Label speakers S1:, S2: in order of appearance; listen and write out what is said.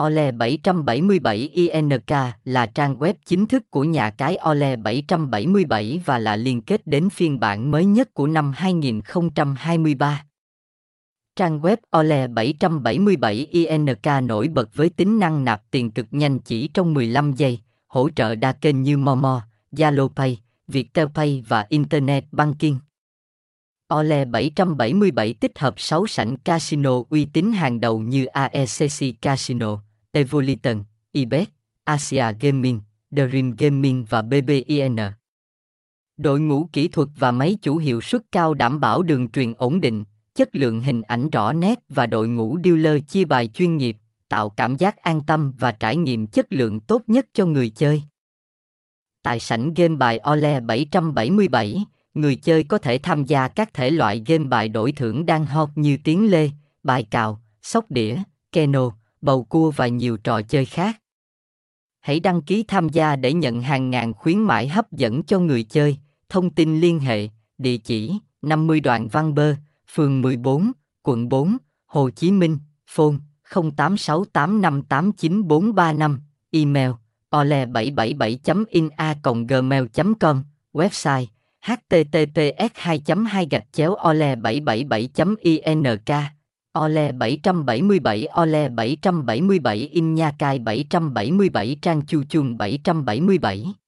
S1: Ole 777 INK là trang web chính thức của nhà cái Ole 777 và là liên kết đến phiên bản mới nhất của năm 2023. Trang web Ole 777 INK nổi bật với tính năng nạp tiền cực nhanh chỉ trong 15 giây, hỗ trợ đa kênh như Momo, Zalo Pay, Viettel Pay và Internet Banking. Ole 777 tích hợp 6 sảnh casino uy tín hàng đầu như AECC Casino, Evoliton, Ibet, Asia Gaming, Dream Gaming và BBIN. Đội ngũ kỹ thuật và máy chủ hiệu suất cao đảm bảo đường truyền ổn định, chất lượng hình ảnh rõ nét và đội ngũ dealer chia bài chuyên nghiệp, tạo cảm giác an tâm và trải nghiệm chất lượng tốt nhất cho người chơi. Tại sảnh game bài Ole 777, người chơi có thể tham gia các thể loại game bài đổi thưởng đang hot như tiếng lê, bài cào, sóc đĩa, keno, bầu cua và nhiều trò chơi khác. Hãy đăng ký tham gia để nhận hàng ngàn khuyến mãi hấp dẫn cho người chơi. Thông tin liên hệ, địa chỉ 50 đoạn Văn Bơ, phường 14, quận 4, Hồ Chí Minh, phone 0868589435, email ole777.ina.gmail.com, website https 2 2 gạch chéo ole 777 ink ole 777 ole 777 in nha cai 777 trang chu chuông 777